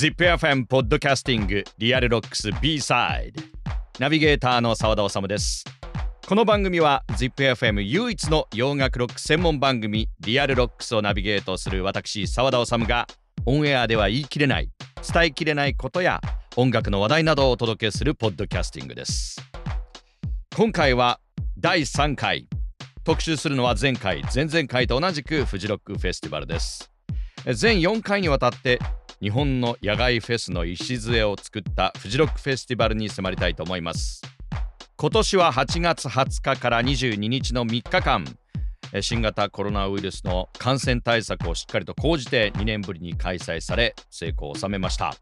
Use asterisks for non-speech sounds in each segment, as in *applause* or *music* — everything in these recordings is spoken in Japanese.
ZIPFM ポッドキャスティングリアルロックス B サイドナビゲーターの澤田治です。この番組は ZIPFM 唯一の洋楽ロック専門番組リアルロックスをナビゲートする私澤田治がオンエアでは言い切れない伝えきれないことや音楽の話題などをお届けするポッドキャスティングです。今回は第3回。特集するのは前回前々回と同じくフジロックフェスティバルです。全4回にわたって日本の野外フェスの礎を作ったフジロックフェスティバルに迫りたいと思います。今年は8月20日から22日の3日間。新型コロナウイルスの感染対策をしっかりと講じて2年ぶりに開催され成功を収めました。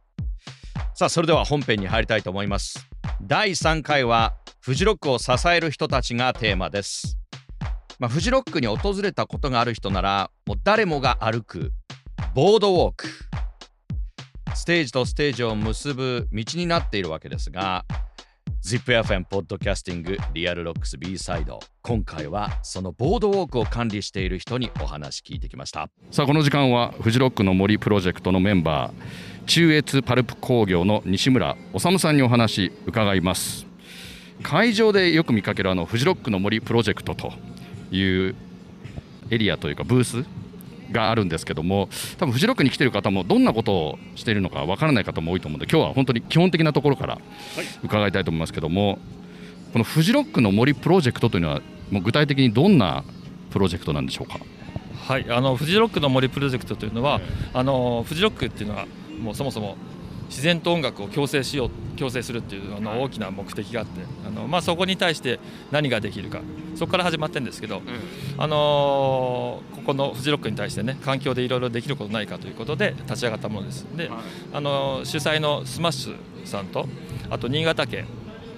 さあそれでは本編に入りたいと思います。第3回はフジロックを支える人たちがテーマです。まあ、フジロックに訪れたことがある人ならもう誰もが歩くボードウォーク。ステージとステージを結ぶ道になっているわけですが ZIPFM ポッドキャスティングリアルロックス B サイド。今回はそのボードウォークを管理している人にお話聞いてきました。さあこの時間はフジロックの森プロジェクトのメンバー中越パルプ工業の西村治さんにお話伺います。会場でよく見かけるあのフジロックの森プロジェクトというエリアというかブースがあるんですけども多分フジロックに来てる方もどんなことをしているのかわからない方も多いと思うので今日は本当に基本的なところから伺いたいと思いますけども、このフジロックの森プロジェクトというのはもう具体的にどんなプロジェクトなんでしょうか？はい、あのフジロックの森プロジェクトというのは、あのフジロックっていうのはもうそもそも自然と音楽を共生しよう共生するっていうあの大きな目的があってあの、まあ、そこに対して何ができるかそこから始まってるんですけど、うん、あのー、ここのフジロックに対してね環境でいろいろできることないかということで立ち上がったものです。で、はい、あのー、主催のスマッシュさんとあと新潟県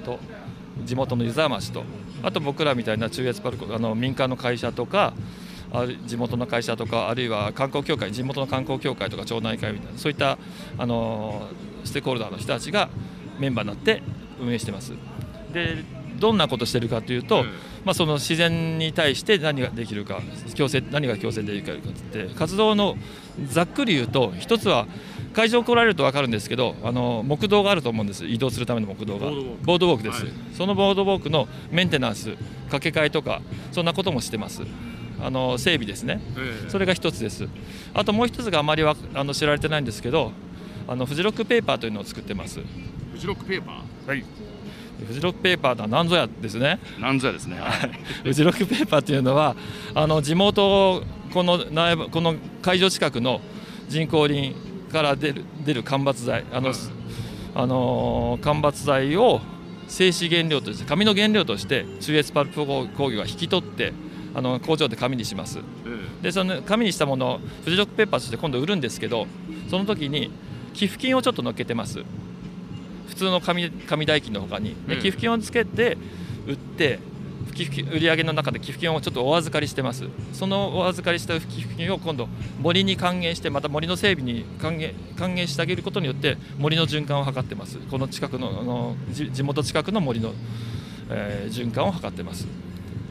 と地元の湯沢町とあと僕らみたいな中越パルプあの民間の会社とかあ地元の会社とかあるいは観光協会地元の観光協会とか町内会みたいなそういったあのステークホルダーの人たちがメンバーになって運営してます。でどんなことしてるかというと、うん、まあ、その自然に対して何ができるか強制何が強制できるかって活動のざっくり言うと一つは会場来られると分かるんですけどあの木道があると思うんです。移動するための木道が。ボードウォークです、はい、そのボードウォークのメンテナンス掛け替えとかそんなこともしてますあの整備ですね、えー、それが一つです。あともう一つがあまりはあの知られてないんですけどあのフジロックペーパーというのを作ってます。フジロックペーパー？はい。フジロックペーパーとは何ぞやですね。何ぞやですね、*laughs* フジロックペーパーというのはあの地元この内部この会場近くの人工林から出る出る間伐材あの、あの間伐材を静止原料として紙の原料として中越パルプ工業が引き取ってあの工場で紙にします、でその紙にしたものをフジロックペーパーとして今度売るんですけどその時に寄付金をちょっと乗っけてます。普通の紙紙代金のほかに。で寄付金をつけて売って寄付金売上の中で寄付金をちょっとお預かりしてます。そのお預かりした寄付金を今度森に還元してまた森の整備に還元還元してあげることによって森の循環を図ってます。この近くのあの地元近くの森の、えー、循環を図ってます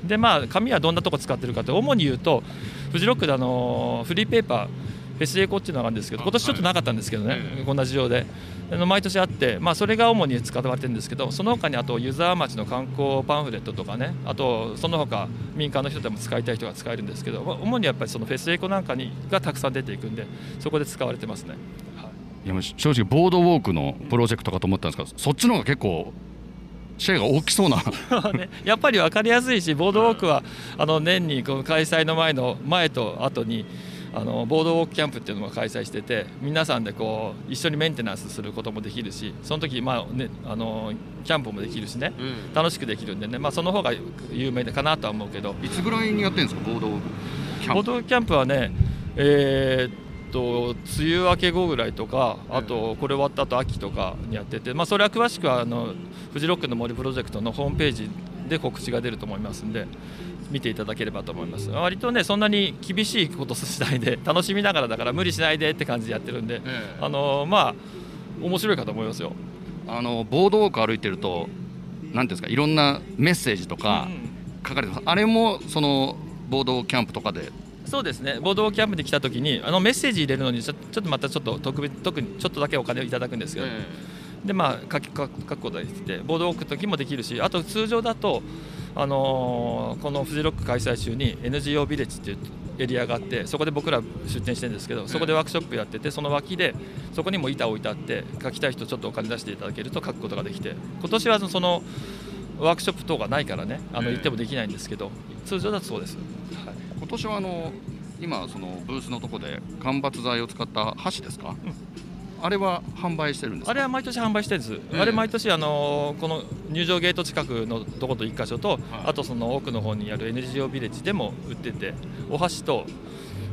でまあ紙はどんなとこ使ってるかって主に言うとフジロックであのフリーペーパーフェスエコっていうのがあるんですけど今年ちょっとなかったんですけどね、こんな事情で。毎年あって、まあ、それが主に使われてるんですけどその他にあと湯沢町の観光パンフレットとかねあとその他民間の人でも使いたい人が使えるんですけど主にやっぱりそのフェスエコなんかにがたくさん出ていくんでそこで使われてますね。い。や正直ボードウォークのプロジェクトかと思ったんですけどそっちの方が結構シェアが大きそうな。*laughs* ね、やっぱり分かりやすいしボードウォークはあの年にこの開催の前の前と後にあのボードウォークキャンプっていうのを開催してて皆さんでこう一緒にメンテナンスすることもできるしその時まあねあのキャンプもできるしね、うん、楽しくできるんでね。まあその方が有名かなとは思うけど。いつぐらいにやってるんですかボードキャンプ？ボードキャンプはねえーと梅雨明け後ぐらいとかあとこれ終わった後秋とかにやってて、まあ、それは詳しくはあのフジロックの森プロジェクトのホームページで告知が出ると思いますんで見ていただければと思います。割とねそんなに厳しいことしないで *laughs* 楽しみながらだから無理しないでって感じでやってるんで、えー、あのまあ面白いかと思いますよ。あのボードウォーク歩いてると何ですかいろんなメッセージとか書かれてます、うん、あれもそのボードキャンプとかでそうですね。ボードキャンプに来た時にあのメッセージ入れるのにちょっとまたちょっと特別特にちょっとだけお金をいただくんですけど、でまあ書き書くことができてボードを置く時もできるしあと通常だと、あのーこのフジロック開催中に NGO ビレッジっていうエリアがあってそこで僕ら出店してるんですけどそこでワークショップやっててその脇でそこにも板置いてあって書きたい人ちょっとお金出していただけると書くことができて今年はそのワークショップ等がないからねあのええ。行ってもできないんですけど通常だとそうです。はい今年はあの今そのブースのとこで間伐材を使った箸ですか、あれは販売してるんですか？あれは毎年販売してるんです、ええあれ毎年、あのこの入場ゲート近くのとこと1箇所と、はい。あとその奥の方にある NGO ビレッジでも売ってて、お箸と、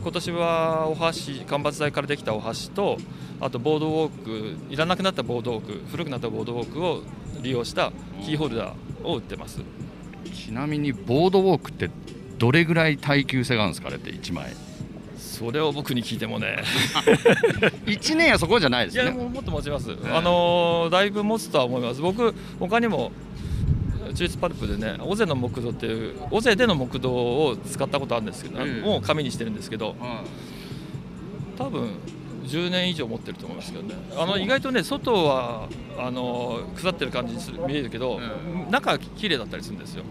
今年はお箸、間伐材からできたお箸と、あとボードウォーク、いらなくなったボードウォーク、古くなったボードウォークを利用したキーホルダーを売ってます。ちなみにボードウォークってどれぐらい耐久性があるんですかあれって1枚。それを僕に聞いてもね、*laughs* 1年やそこじゃないでいや、すねもうもっと持ちます、えあのだいぶ持つとは思います、僕、他にも中立パルプでね、尾瀬の木道っていう、尾瀬での木道を使ったことあるんですけど、ええもう紙にしてるんですけど、は多分10年以上持ってると思いますけどね、あの意外とね、外はあの腐ってる感じにする見えるけど、え中は綺麗だったりするんですよ。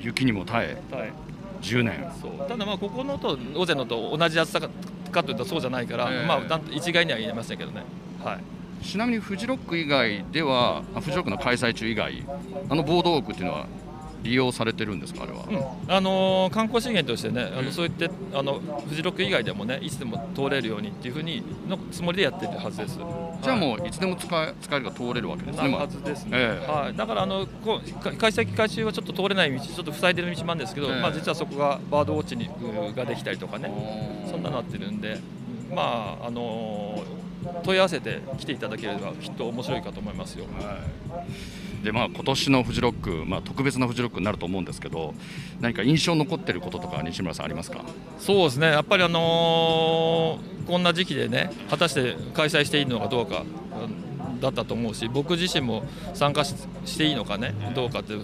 い雪にも耐え。はい10年。そう。ただまあここのと尾瀬のと同じ厚さかかというとそうじゃないから、ええ。まあ一概には言えませんけどね。はい。ちなみにフジロック以外ではあフジロックの開催中以外あのボードウォークっていうのは利用されてるんですかあれは、うん。あのー観光資源としてね、あうん。のそういってあのフジロック以外でもね、いつでも通れるようにっていうふうにのつもりでやってるはずです。じゃあもうい。つでも使え使えるが通れるわけですねまあはずですね、ええ。はい、だからあのこ開催期間中はちょっと通れない道、ちょっと塞いでる道もあるんですけど、ええ。まあ、実はそこがバードウォッチにうができたりとかね、そんななってるんで、まああのー問い合わせて来ていただければ、きっと面白いかと思いますよ。はい、でまあ今年のフジロック、まあ、特別なフジロックになると思うんですけど何か印象残ってることとか西村さんありますか？そうですね、やっぱり、あのーこんな時期でね、果たして開催していいのかどうかだったと思うし、僕自身も参加していいのかね、どうかって、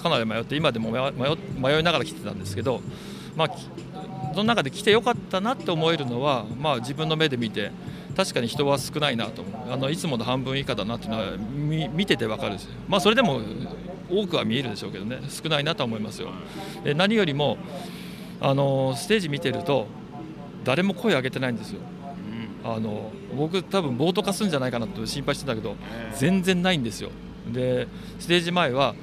かなり迷って、今でも迷いながら来てたんですけど、まあ、その中で来てよかったなって思えるのは、まあ、自分の目で見て、確かに人は少ないなと。思う、あのいつもの半分以下だなっていうのは見見てて分かるし、まあ、それでも多くは見えるでしょうけどね、少ないなとは思いますよ。で何よりもあのステージ見てると誰も声上げてないんですよ。あの僕多分暴徒化するんじゃないかなと心配してたけど全然ないんですよ。でステージ前は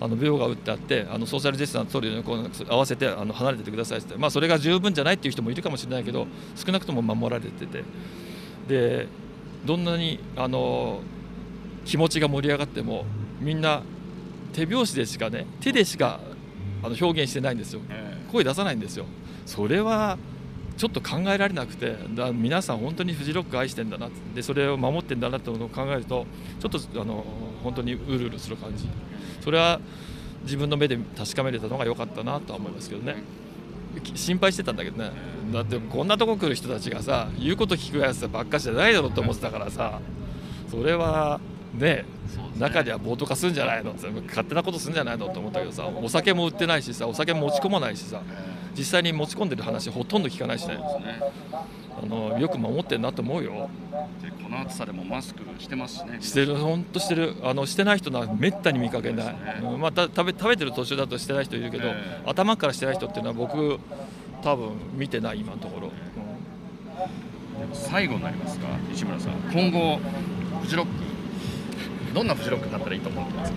あの秒が打ってあってあのソーシャルディスタンス取るようにこう合わせてあの離れててくださいって、まあ、それが十分じゃないっていう人もいるかもしれないけど少なくとも守られててでどんなにあの気持ちが盛り上がってもみんな手拍子でしかね手でしかあの表現してないんですよ。声出さないんですよ。それはちょっと考えられなくてだ皆さん本当にフジロック愛してんだなでそれを守ってんだなというのを考えるとちょっとあの本当にうるうるする感じ。それは自分の目で確かめれたのが良かったなとは思いますけどね。き心配してたんだけどね。だってこんなとこ来る人たちがさ言うこと聞くやつばっかしじゃないだろうと思ってたからさそれはね中では暴徒化するんじゃないの？って勝手なことするんじゃないの？と思ったけどさお酒も売ってないしさお酒も持ち込まないしさ実際に持ち込んでる話ほとんど聞かないしね。あのよく守ってんなと思うよ。でこの暑さでもマスクしてますしね。してる本当してる。あのしてない人はめったに見かけない、うんまあ、た食べ食べてる途中だとしてない人いるけど、え頭からしてない人っていうのは僕多分見てない今のところ、最後になりますが西村さん。今後フジロックどんなフジロックになったらいいと思ってます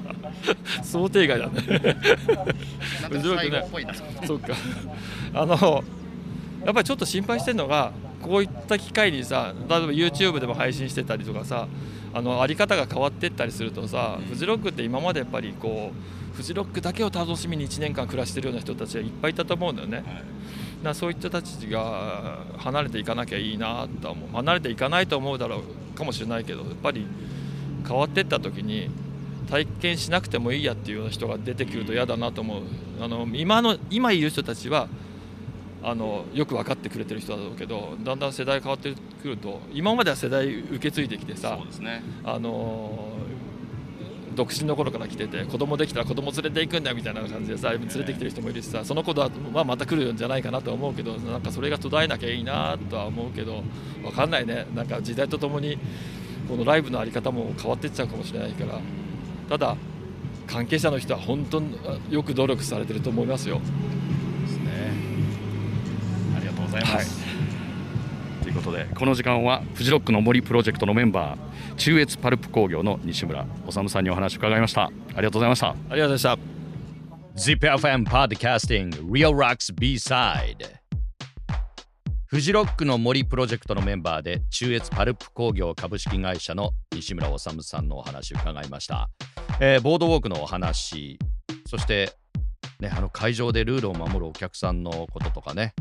か？想定外だね。*laughs* なんフジロックねそうか。あのやっぱりちょっと心配してるのがこういった機会にさ例えば YouTube でも配信してたりとかさあのあり方が変わってったりするとさフジロックって今までやっぱりこうフジロックだけを楽しみに1年間暮らしてるような人たちがいっぱいいたと思うんだよね。だからそういった人たちが離れていかなきゃいいなとは思う。離れていかないと思うだろうかもしれないけどやっぱり変わっていった時に体験しなくてもいいやっていうような人が出てくると嫌だなと思う。あの今の今いる人たちはあのよく分かってくれてる人だろうけどだんだん世代変わってくると今までは世代受け継いできてさね。あの独身の頃から来てて子供できたら子供連れて行くんだみたいな感じでさ連れてきてる人もいるしさその子は、まあ、また来るんじゃないかなと思うけどなんかそれが途絶えなきゃいいなとは思うけど分かんないねなんか時代とともにこのライブの在り方も変わっていっちゃうかもしれないからただ関係者の人は本当によく努力されてると思いますよ。ですね。ありがとうございます。はいことでこの時間はフジロックの森プロジェクトのメンバー中越パルプ工業の西村治さんにお話を伺いました。ありがとうございました。ありがとうございました。ZIPFM Podcasting Real Rocks B-Side フジロックの森プロジェクトのメンバーで中越パルプ工業株式会社の西村治さんのお話を伺いました、えー、ボードウォークのお話そしてね、あの会場でルールを守るお客さんのこととかね、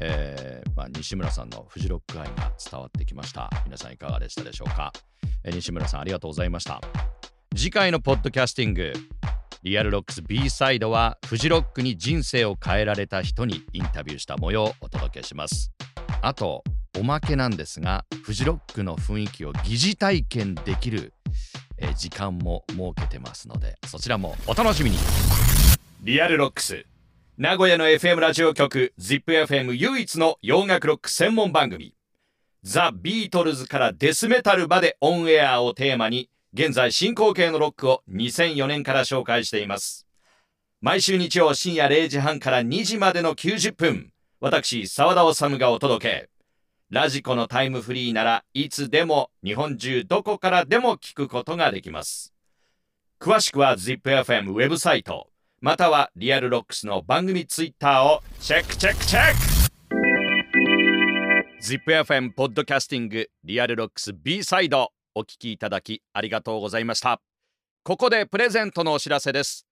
えーまあ、西村さんのフジロック愛が伝わってきました。皆さんいかがでしたでしょうか、えー、西村さんありがとうございました。次回のポッドキャスティング、リアルロックス B サイドはフジロックに人生を変えられた人にインタビューした模様をお届けします。あと、おまけなんですが、フジロックの雰囲気を疑似体験できる、えー、時間も設けてますので、そちらもお楽しみに。リアルロックス名古屋の FM ラジオ局 ZIPFM 唯一の洋楽ロック専門番組。ザ・ビートルズからデスメタルまでオンエアをテーマに現在進行形のロックを2004年から紹介しています。毎週日曜深夜0時半から2時までの90分私澤田治がお届け。ラジコのタイムフリーならいつでも日本中どこからでも聞くことができます。詳しくは ZIPFM ウェブサイト。またはリアルロックスの番組ツイッターをチェックチェックチェック。ZIPFM ポッドキャスティングリアルロックス B サイドお聞きいただきありがとうございました。ここでプレゼントのお知らせです。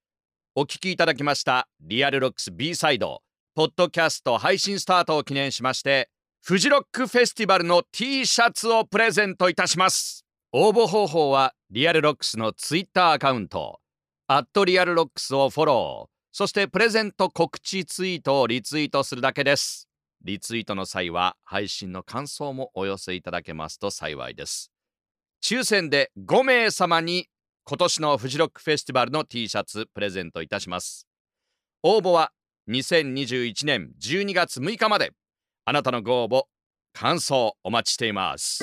お聞きいただきましたリアルロックス B サイドポッドキャスト配信スタートを記念しましてフジロックフェスティバルの T シャツをプレゼントいたします。応募方法はリアルロックスのツイッターアカウント。アットリアルロックスをフォロー、そしてプレゼント告知ツイートをリツイートするだけです。リツイートの際は配信の感想もお寄せいただけますと幸いです。抽選で5名様に今年のフジロックフェスティバルの T シャツプレゼントいたします。応募は2021年12月6日まで。あなたのご応募、感想お待ちしています。